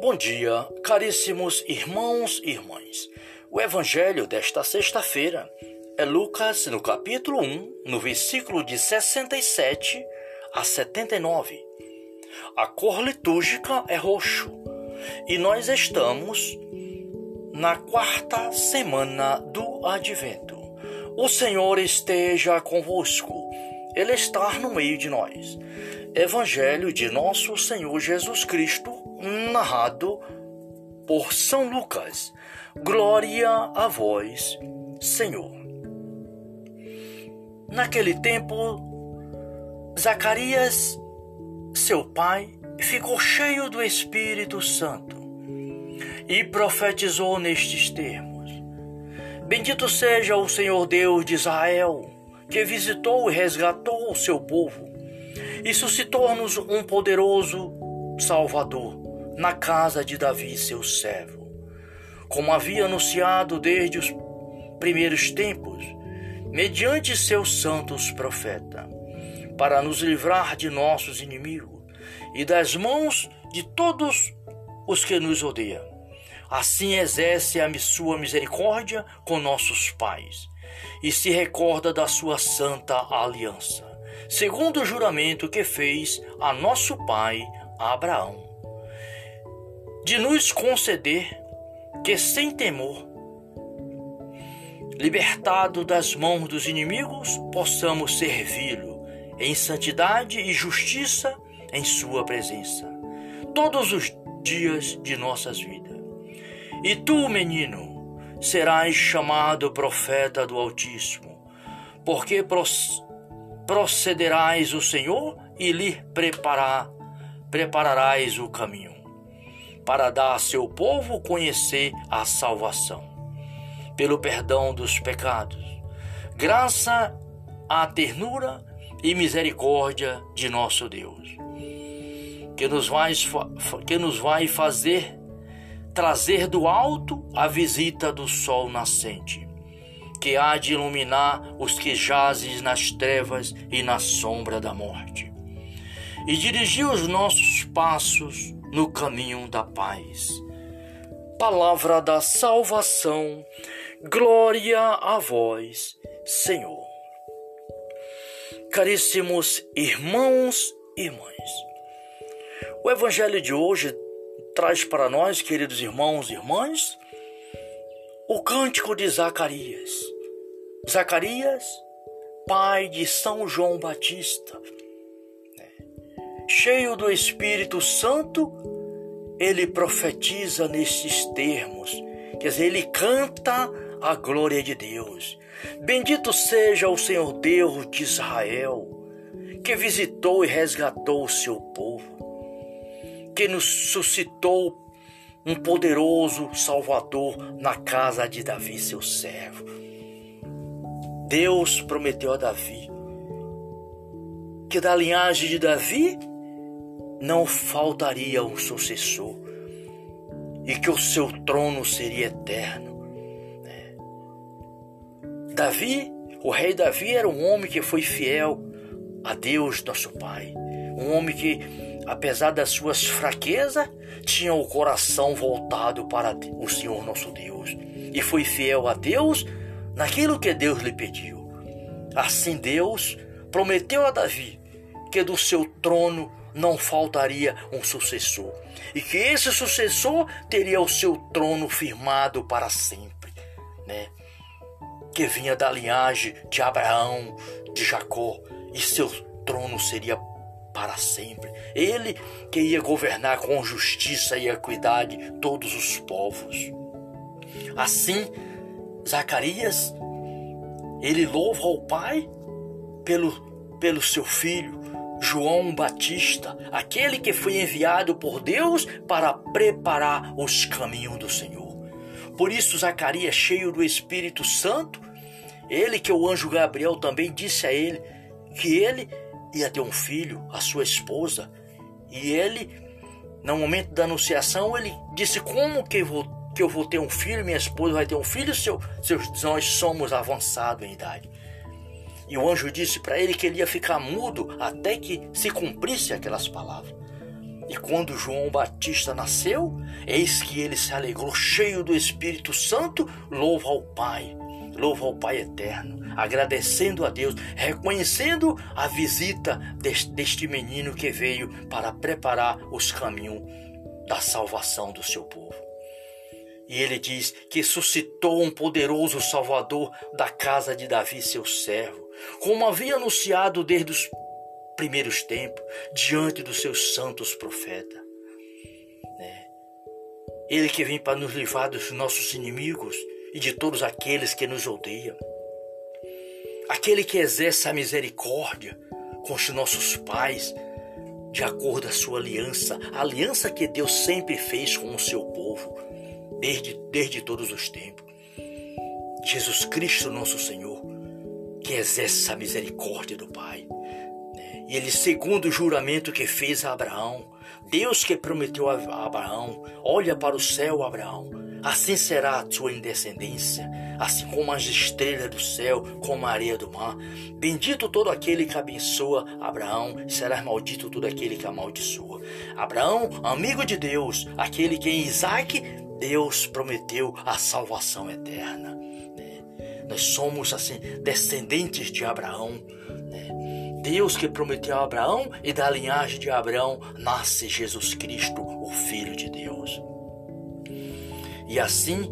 Bom dia, caríssimos irmãos e irmãs. O evangelho desta sexta-feira é Lucas, no capítulo 1, no versículo de 67 a 79. A cor litúrgica é roxo e nós estamos na quarta semana do advento. O Senhor esteja convosco, Ele está no meio de nós. Evangelho de Nosso Senhor Jesus Cristo, narrado por São Lucas. Glória a vós, Senhor. Naquele tempo, Zacarias, seu pai, ficou cheio do Espírito Santo e profetizou nestes termos: Bendito seja o Senhor Deus de Israel, que visitou e resgatou o seu povo e suscitou-nos um poderoso Salvador na casa de Davi, seu servo, como havia anunciado desde os primeiros tempos, mediante seus santos profetas, para nos livrar de nossos inimigos e das mãos de todos os que nos odeiam. Assim exerce a sua misericórdia com nossos pais e se recorda da sua santa aliança segundo o juramento que fez a nosso pai Abraão, de nos conceder que sem temor, libertado das mãos dos inimigos, possamos servi-lo em santidade e justiça em sua presença, todos os dias de nossas vidas. E tu, menino, serás chamado profeta do Altíssimo, porque procederás o Senhor e lhe preparar, prepararás o caminho, para dar a seu povo conhecer a salvação, pelo perdão dos pecados, graça à ternura e misericórdia de nosso Deus, que nos vai, que nos vai fazer trazer do alto a visita do sol nascente que há de iluminar os que jazem nas trevas e na sombra da morte, e dirigir os nossos passos no caminho da paz. Palavra da salvação, glória a vós, Senhor. Caríssimos irmãos e irmãs, o Evangelho de hoje traz para nós, queridos irmãos e irmãs, o cântico de Zacarias. Zacarias, pai de São João Batista, cheio do Espírito Santo, ele profetiza nesses termos, quer dizer, ele canta a glória de Deus. Bendito seja o Senhor Deus de Israel, que visitou e resgatou o seu povo, que nos suscitou um poderoso Salvador na casa de Davi, seu servo. Deus prometeu a Davi que da linhagem de Davi não faltaria um sucessor e que o seu trono seria eterno. Né? Davi, o rei Davi, era um homem que foi fiel a Deus, nosso Pai, um homem que, apesar das suas fraquezas, tinha o coração voltado para o Senhor nosso Deus e foi fiel a Deus naquilo que Deus lhe pediu. Assim Deus prometeu a Davi que do seu trono não faltaria um sucessor e que esse sucessor teria o seu trono firmado para sempre, né? Que vinha da linhagem de Abraão, de Jacó e seu trono seria para sempre. Ele que ia governar com justiça e equidade todos os povos. Assim, Zacarias, ele louva ao Pai pelo, pelo seu filho, João Batista, aquele que foi enviado por Deus para preparar os caminhos do Senhor. Por isso, Zacarias, cheio do Espírito Santo, ele que o anjo Gabriel também disse a ele que ele ia ter um filho, a sua esposa, e ele, no momento da anunciação, ele disse: Como que eu vou, que eu vou ter um filho, minha esposa vai ter um filho, se, eu, se nós somos avançados em idade? E o anjo disse para ele que ele ia ficar mudo até que se cumprisse aquelas palavras. E quando João Batista nasceu, eis que ele se alegrou, cheio do Espírito Santo, louva ao Pai, louva ao Pai eterno, agradecendo a Deus, reconhecendo a visita deste, menino que veio para preparar os caminhos da salvação do seu povo. E ele diz que suscitou um poderoso Salvador da casa de Davi, seu servo, como havia anunciado desde os primeiros tempos, diante dos seus santos profetas. Né? Ele que vem para nos livrar dos nossos inimigos e de todos aqueles que nos odeiam. Aquele que exerce a misericórdia com os nossos pais, de acordo a sua aliança, a aliança que Deus sempre fez com o seu povo, desde, desde todos os tempos. Jesus Cristo, nosso Senhor, que exerce a misericórdia do Pai. E ele, segundo o juramento que fez a Abraão, Deus que prometeu a Abraão, olha para o céu, Abraão, assim será a tua descendência, assim como as estrelas do céu, como a areia do mar. Bendito todo aquele que abençoa Abraão, será maldito todo aquele que amaldiçoa. Abraão, amigo de Deus, aquele que em Isaac Deus prometeu a salvação eterna. Né? Nós somos assim descendentes de Abraão. Deus que prometeu a Abraão e da linhagem de Abraão nasce Jesus Cristo, o Filho de Deus. E assim,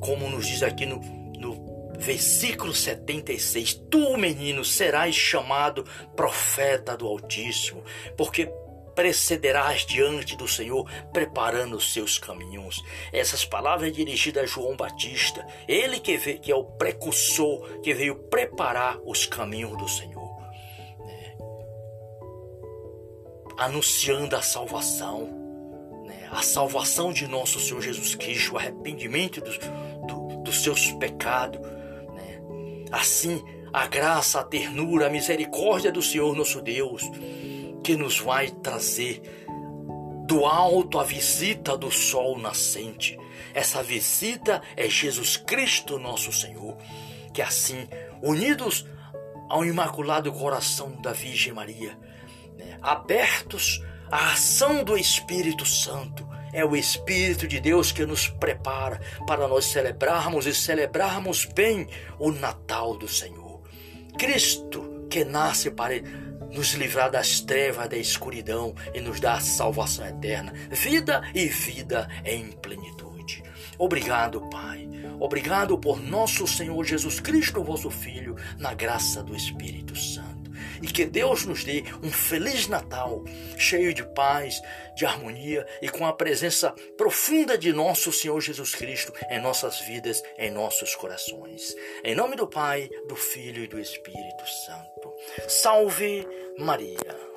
como nos diz aqui no, no versículo 76, tu, menino, serás chamado profeta do Altíssimo, porque precederás diante do Senhor, preparando os seus caminhos. Essas palavras dirigidas a João Batista, ele que, veio, que é o precursor, que veio preparar os caminhos do Senhor. anunciando a salvação, né? A salvação de nosso Senhor Jesus Cristo, o arrependimento dos, do, dos seus pecados. Né? Assim, a graça, a ternura, a misericórdia do Senhor nosso Deus, que nos vai trazer do alto a visita do sol nascente. Essa visita é Jesus Cristo, nosso Senhor, que assim, unidos ao Imaculado Coração da Virgem Maria, abertos à ação do Espírito Santo. É o Espírito de Deus que nos prepara para nós celebrarmos e celebrarmos bem o Natal do Senhor. Cristo que nasce para nos livrar das trevas da escuridão e nos dar salvação eterna, vida e vida em plenitude. Obrigado, Pai. Obrigado por nosso Senhor Jesus Cristo, vosso Filho, na graça do Espírito Santo e que Deus nos dê um feliz Natal, cheio de paz, de harmonia e com a presença profunda de nosso Senhor Jesus Cristo em nossas vidas, em nossos corações. Em nome do Pai, do Filho e do Espírito Santo. Salve Maria.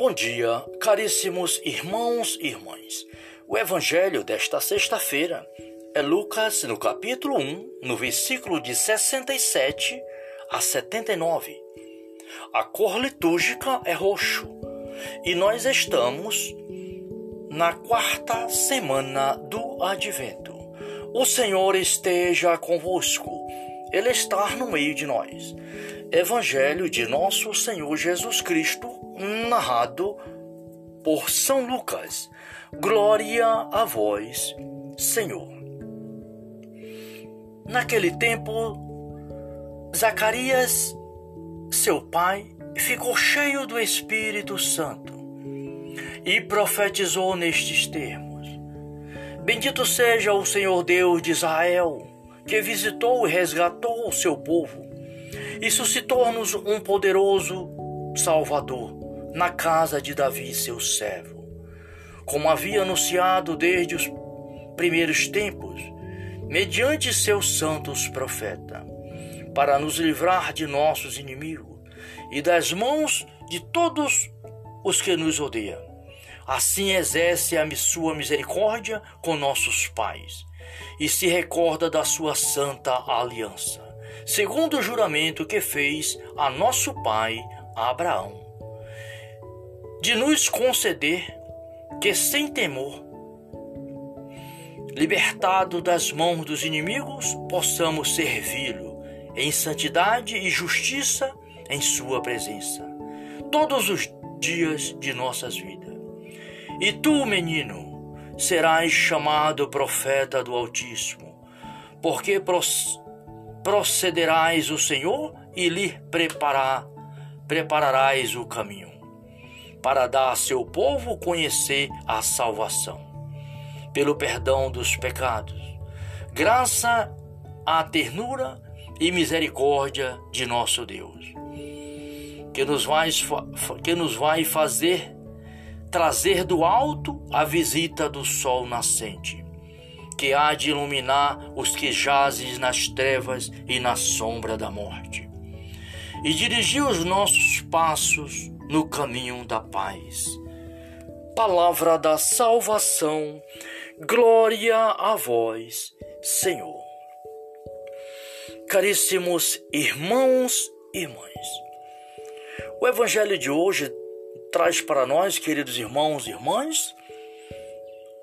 Bom dia, caríssimos irmãos e irmãs. O evangelho desta sexta-feira é Lucas, no capítulo 1, no versículo de 67 a 79. A cor litúrgica é roxo e nós estamos na quarta semana do advento. O Senhor esteja convosco, Ele está no meio de nós. Evangelho de nosso Senhor Jesus Cristo narrado por São Lucas. Glória a vós, Senhor. Naquele tempo, Zacarias, seu pai, ficou cheio do Espírito Santo e profetizou nestes termos: Bendito seja o Senhor Deus de Israel, que visitou e resgatou o seu povo e suscitou-nos um poderoso Salvador na casa de Davi, seu servo, como havia anunciado desde os primeiros tempos, mediante seus santos profetas, para nos livrar de nossos inimigos e das mãos de todos os que nos odeiam. Assim exerce a sua misericórdia com nossos pais e se recorda da sua santa aliança, segundo o juramento que fez a nosso pai Abraão de nos conceder que sem temor libertado das mãos dos inimigos, possamos servi-lo em santidade e justiça em Sua presença, todos os dias de nossas vidas. E tu, menino, serás chamado profeta do Altíssimo, porque procederás o Senhor e lhe preparar, prepararás o caminho, para dar a seu povo conhecer a salvação. Pelo perdão dos pecados, graça à ternura e misericórdia de nosso Deus, que nos vai, que nos vai fazer trazer do alto a visita do sol nascente, que há de iluminar os que jazem nas trevas e na sombra da morte, e dirigir os nossos passos no caminho da paz. Palavra da salvação Glória a vós, Senhor. Caríssimos irmãos e irmãs, o Evangelho de hoje traz para nós, queridos irmãos e irmãs,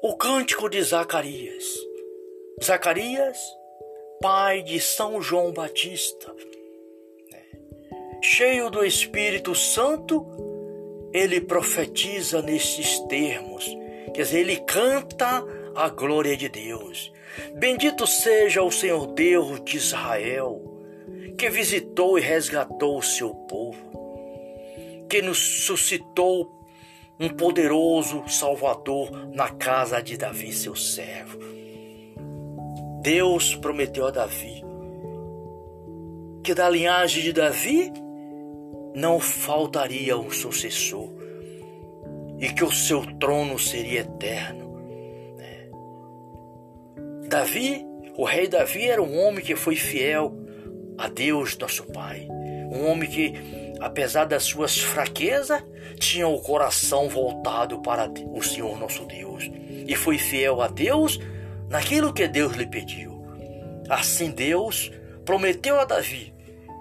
o cântico de Zacarias. Zacarias, pai de São João Batista? Cheio do Espírito Santo, ele profetiza nesses termos, quer dizer, ele canta a glória de Deus. Bendito seja o Senhor Deus de Israel, que visitou e resgatou o seu povo, que nos suscitou um poderoso Salvador na casa de Davi, seu servo. Deus prometeu a Davi que da linhagem de Davi não faltaria um sucessor e que o seu trono seria eterno. Davi, o rei Davi era um homem que foi fiel a Deus, nosso Pai. Um homem que, apesar das suas fraquezas, tinha o coração voltado para o Senhor nosso Deus. E foi fiel a Deus naquilo que Deus lhe pediu. Assim Deus prometeu a Davi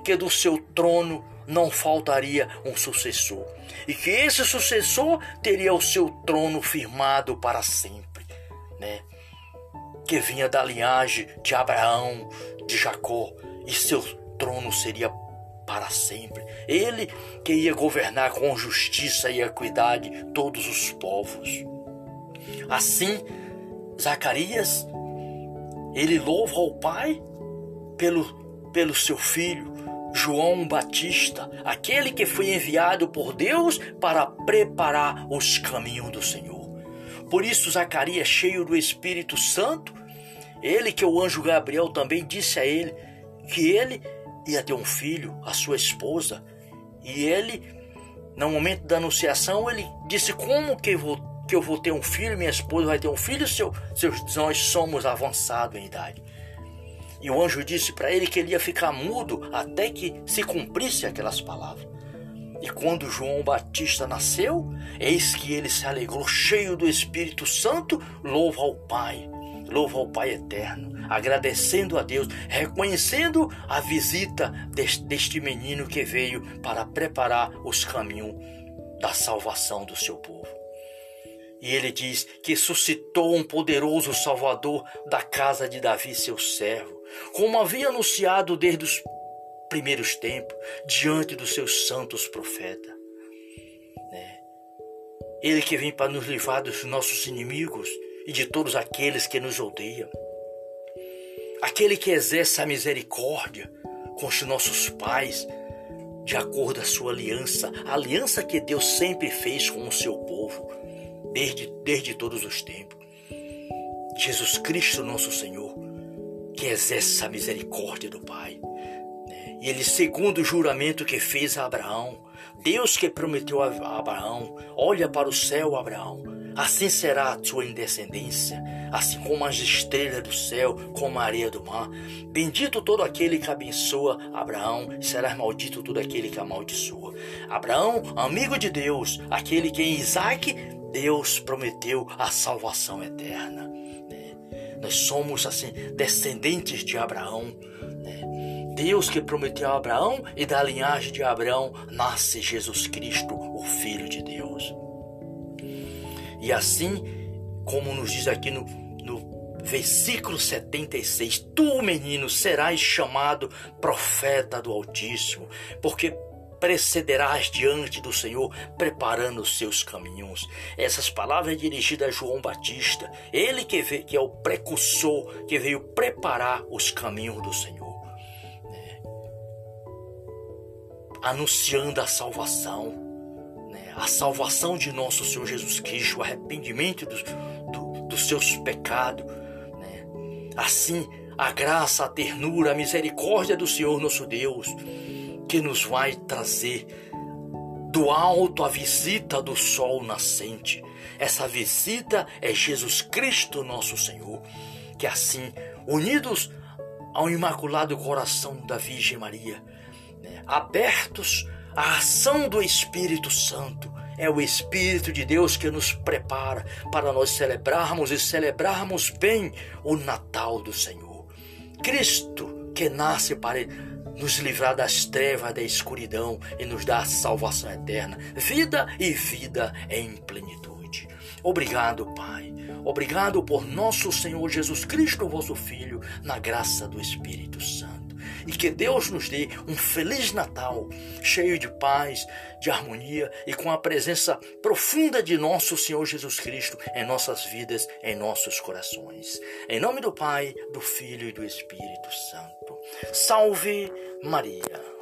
que do seu trono não faltaria um sucessor, e que esse sucessor teria o seu trono firmado para sempre, né? que vinha da linhagem de Abraão, de Jacó, e seu trono seria para sempre. Ele que ia governar com justiça e equidade todos os povos. Assim, Zacarias, ele louva ao Pai pelo, pelo seu filho, João Batista, aquele que foi enviado por Deus para preparar os caminhos do Senhor. Por isso, Zacarias, cheio do Espírito Santo, ele que o anjo Gabriel também disse a ele que ele ia ter um filho, a sua esposa. E ele, no momento da anunciação, ele disse: Como que eu vou, que eu vou ter um filho, minha esposa vai ter um filho, se, eu, se nós somos avançados em idade? E o anjo disse para ele que ele ia ficar mudo até que se cumprisse aquelas palavras. E quando João Batista nasceu, eis que ele se alegrou, cheio do Espírito Santo, louva ao Pai, louva ao Pai eterno, agradecendo a Deus, reconhecendo a visita deste, menino que veio para preparar os caminhos da salvação do seu povo. E ele diz que suscitou um poderoso Salvador da casa de Davi, seu servo, como havia anunciado desde os primeiros tempos, diante dos seus santos profetas. Né? Ele que vem para nos livrar dos nossos inimigos e de todos aqueles que nos odeiam. Aquele que exerce a misericórdia com os nossos pais, de acordo com a sua aliança, a aliança que Deus sempre fez com o seu povo, desde, desde todos os tempos. Jesus Cristo, nosso Senhor, que exerce a misericórdia do Pai. E ele, segundo o juramento que fez a Abraão, Deus que prometeu a Abraão, olha para o céu, Abraão, assim será a tua descendência, assim como as estrelas do céu, como a areia do mar. Bendito todo aquele que abençoa Abraão, será maldito todo aquele que amaldiçoa. Abraão, amigo de Deus, aquele que em Isaac Deus prometeu a salvação eterna. Né? Nós somos assim descendentes de Abraão. Deus que prometeu a Abraão e da linhagem de Abraão nasce Jesus Cristo, o Filho de Deus. E assim, como nos diz aqui no, no versículo 76. Tu, menino, serás chamado profeta do Altíssimo, porque precederás diante do Senhor, preparando os seus caminhos. Essas palavras dirigidas a João Batista, ele que, veio, que é o precursor, que veio preparar os caminhos do Senhor. Né? Anunciando a salvação, né? a salvação de nosso Senhor Jesus Cristo, o arrependimento dos, do, seus pecados. Né? Assim, a graça, a ternura, a misericórdia do Senhor nosso Deus que nos vai trazer do alto a visita do sol nascente. Essa visita é Jesus Cristo, nosso Senhor. Que assim, unidos ao Imaculado Coração da Virgem Maria, né, abertos à ação do Espírito Santo, é o Espírito de Deus que nos prepara para nós celebrarmos e celebrarmos bem o Natal do Senhor. Cristo que nasce para nos livrar das trevas da escuridão e nos dar salvação eterna, vida e vida em plenitude. Obrigado, Pai. Obrigado por nosso Senhor Jesus Cristo, vosso Filho, na graça do Espírito Santo. E que Deus nos dê um feliz Natal, cheio de paz, de harmonia e com a presença profunda de nosso Senhor Jesus Cristo em nossas vidas, em nossos corações. Em nome do Pai, do Filho e do Espírito Santo. Salve Maria.